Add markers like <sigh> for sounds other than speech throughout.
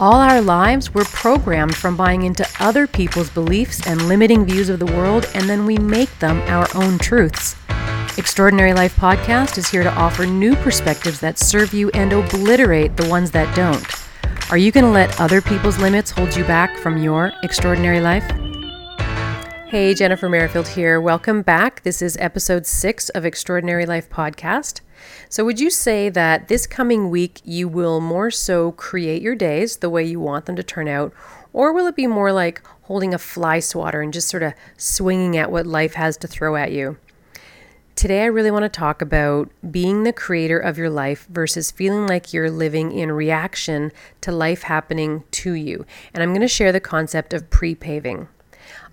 All our lives, we're programmed from buying into other people's beliefs and limiting views of the world, and then we make them our own truths. Extraordinary Life Podcast is here to offer new perspectives that serve you and obliterate the ones that don't. Are you going to let other people's limits hold you back from your extraordinary life? Hey, Jennifer Merrifield here. Welcome back. This is episode six of Extraordinary Life Podcast. So, would you say that this coming week you will more so create your days the way you want them to turn out, or will it be more like holding a fly swatter and just sort of swinging at what life has to throw at you? Today, I really want to talk about being the creator of your life versus feeling like you're living in reaction to life happening to you. And I'm going to share the concept of pre paving.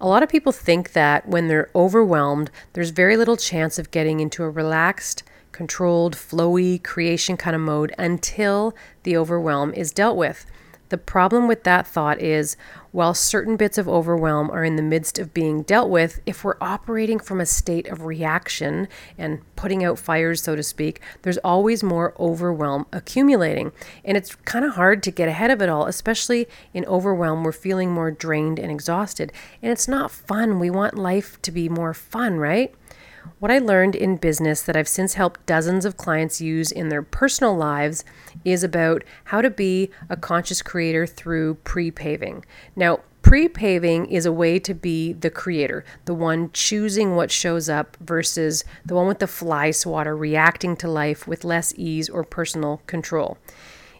A lot of people think that when they're overwhelmed, there's very little chance of getting into a relaxed, controlled, flowy creation kind of mode until the overwhelm is dealt with. The problem with that thought is while certain bits of overwhelm are in the midst of being dealt with, if we're operating from a state of reaction and putting out fires, so to speak, there's always more overwhelm accumulating. And it's kind of hard to get ahead of it all, especially in overwhelm. We're feeling more drained and exhausted. And it's not fun. We want life to be more fun, right? What I learned in business that I've since helped dozens of clients use in their personal lives is about how to be a conscious creator through pre paving. Now, pre paving is a way to be the creator, the one choosing what shows up versus the one with the fly swatter reacting to life with less ease or personal control.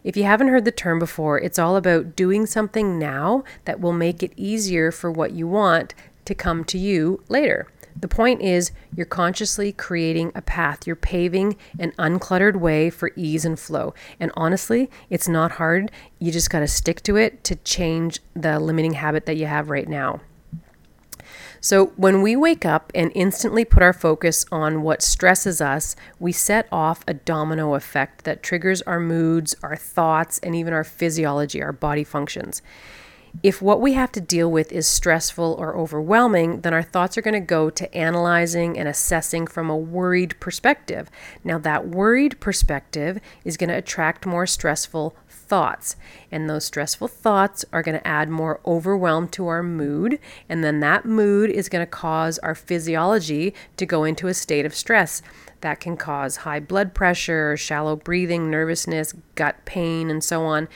If you haven't heard the term before, it's all about doing something now that will make it easier for what you want to come to you later. The point is, you're consciously creating a path. You're paving an uncluttered way for ease and flow. And honestly, it's not hard. You just got to stick to it to change the limiting habit that you have right now. So, when we wake up and instantly put our focus on what stresses us, we set off a domino effect that triggers our moods, our thoughts, and even our physiology, our body functions. If what we have to deal with is stressful or overwhelming, then our thoughts are going to go to analyzing and assessing from a worried perspective. Now, that worried perspective is going to attract more stressful thoughts. And those stressful thoughts are going to add more overwhelm to our mood. And then that mood is going to cause our physiology to go into a state of stress. That can cause high blood pressure, shallow breathing, nervousness, gut pain, and so on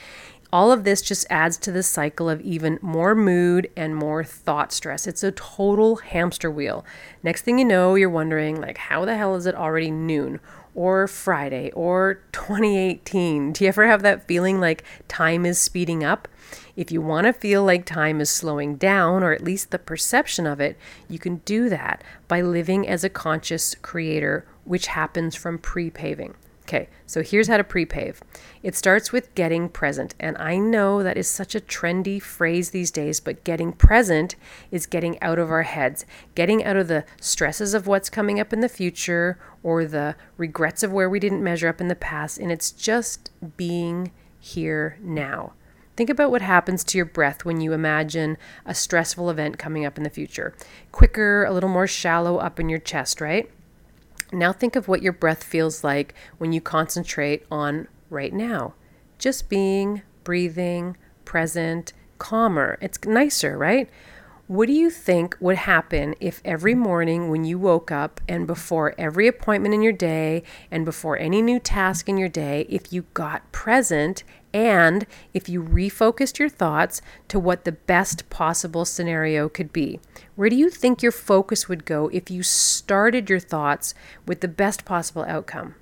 all of this just adds to the cycle of even more mood and more thought stress. It's a total hamster wheel. Next thing you know, you're wondering like how the hell is it already noon or Friday or 2018? Do you ever have that feeling like time is speeding up? If you want to feel like time is slowing down, or at least the perception of it, you can do that by living as a conscious creator, which happens from pre paving. Okay, so here's how to pre-pave. It starts with getting present. And I know that is such a trendy phrase these days, but getting present is getting out of our heads, getting out of the stresses of what's coming up in the future or the regrets of where we didn't measure up in the past. And it's just being here now. Think about what happens to your breath when you imagine a stressful event coming up in the future. Quicker, a little more shallow up in your chest, right? Now think of what your breath feels like when you concentrate on right now. Just being, breathing, present, calmer. It's nicer, right? What do you think would happen if every morning when you woke up and before every appointment in your day and before any new task in your day, if you got present and if you refocused your thoughts to what the best possible scenario could be? Where do you think your focus would go if you started your thoughts with the best possible outcome?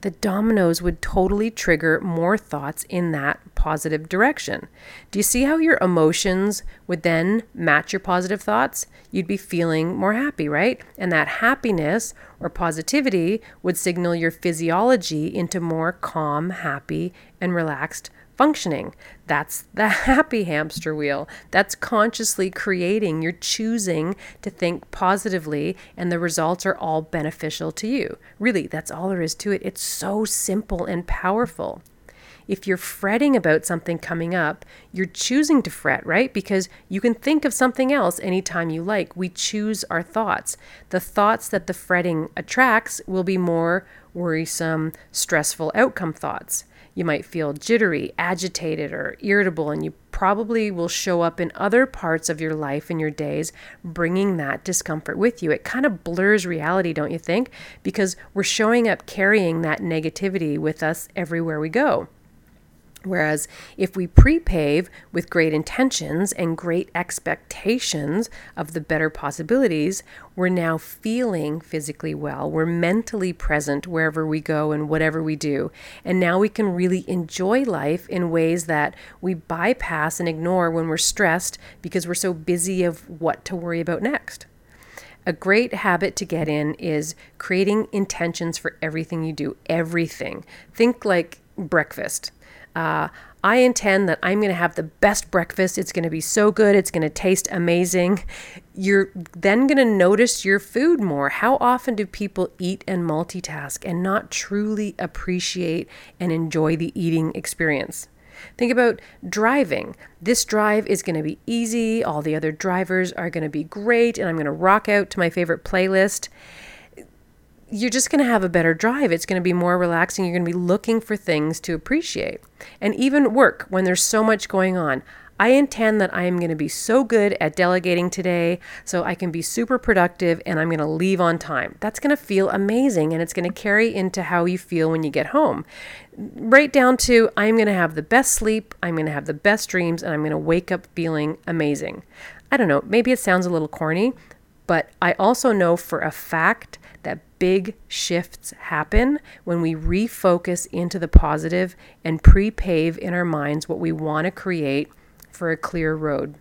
The dominoes would totally trigger more thoughts in that positive direction. Do you see how your emotions would then match your positive thoughts? You'd be feeling more happy, right? And that happiness or positivity would signal your physiology into more calm, happy, and relaxed functioning. That's the <laughs> happy hamster wheel. That's consciously creating. You're choosing to think positively, and the results are all beneficial to you. Really, that's all there is to it. It's so simple and powerful. If you're fretting about something coming up, you're choosing to fret, right? Because you can think of something else anytime you like. We choose our thoughts. The thoughts that the fretting attracts will be more worrisome, stressful outcome thoughts. You might feel jittery, agitated, or irritable, and you probably will show up in other parts of your life and your days, bringing that discomfort with you. It kind of blurs reality, don't you think? Because we're showing up carrying that negativity with us everywhere we go. Whereas if we pre-pave with great intentions and great expectations of the better possibilities, we're now feeling physically well. We're mentally present wherever we go and whatever we do. And now we can really enjoy life in ways that we bypass and ignore when we're stressed because we're so busy of what to worry about next. A great habit to get in is creating intentions for everything you do, everything. Think like breakfast uh, I intend that I'm going to have the best breakfast. It's going to be so good. It's going to taste amazing. You're then going to notice your food more. How often do people eat and multitask and not truly appreciate and enjoy the eating experience? Think about driving. This drive is going to be easy. All the other drivers are going to be great. And I'm going to rock out to my favorite playlist you're just going to have a better drive. It's going to be more relaxing. You're going to be looking for things to appreciate. And even work, when there's so much going on. I intend that I am going to be so good at delegating today so I can be super productive and I'm going to leave on time. That's going to feel amazing and it's going to carry into how you feel when you get home. Right down to I'm going to have the best sleep, I'm going to have the best dreams, and I'm going to wake up feeling amazing. I don't know, maybe it sounds a little corny, but I also know for a fact that big shifts happen when we refocus into the positive and pre pave in our minds what we want to create for a clear road.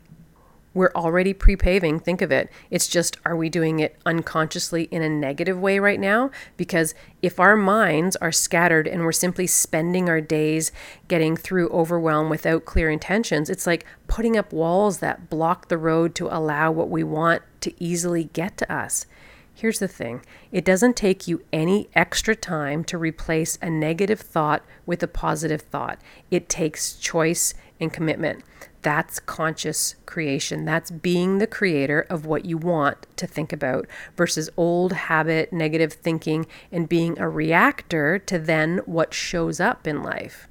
We're already pre paving, think of it. It's just, are we doing it unconsciously in a negative way right now? Because if our minds are scattered and we're simply spending our days getting through overwhelm without clear intentions, it's like putting up walls that block the road to allow what we want to easily get to us. Here's the thing it doesn't take you any extra time to replace a negative thought with a positive thought. It takes choice and commitment. That's conscious creation. That's being the creator of what you want to think about versus old habit, negative thinking, and being a reactor to then what shows up in life.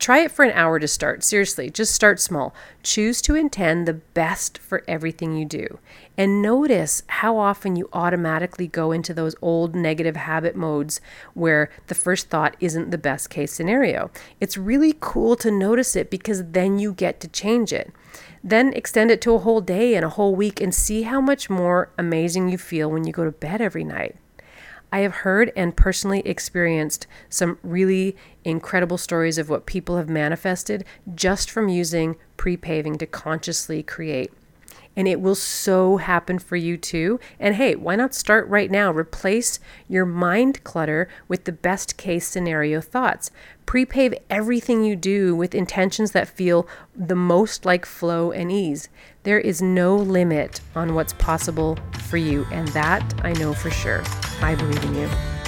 Try it for an hour to start. Seriously, just start small. Choose to intend the best for everything you do. And notice how often you automatically go into those old negative habit modes where the first thought isn't the best case scenario. It's really cool to notice it because then you get to change it. Then extend it to a whole day and a whole week and see how much more amazing you feel when you go to bed every night. I have heard and personally experienced some really incredible stories of what people have manifested just from using pre paving to consciously create. And it will so happen for you too. And hey, why not start right now? Replace your mind clutter with the best case scenario thoughts. Prepave everything you do with intentions that feel the most like flow and ease. There is no limit on what's possible for you, and that I know for sure. I believe in you.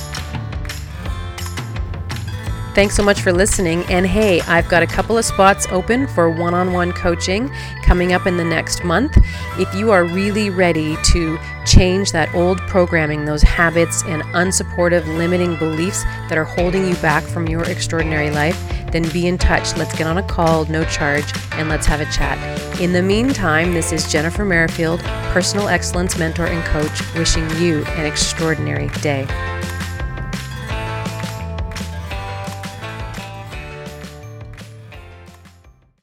Thanks so much for listening. And hey, I've got a couple of spots open for one on one coaching coming up in the next month. If you are really ready to change that old programming, those habits and unsupportive, limiting beliefs that are holding you back from your extraordinary life, then be in touch. Let's get on a call, no charge, and let's have a chat. In the meantime, this is Jennifer Merrifield, personal excellence mentor and coach, wishing you an extraordinary day.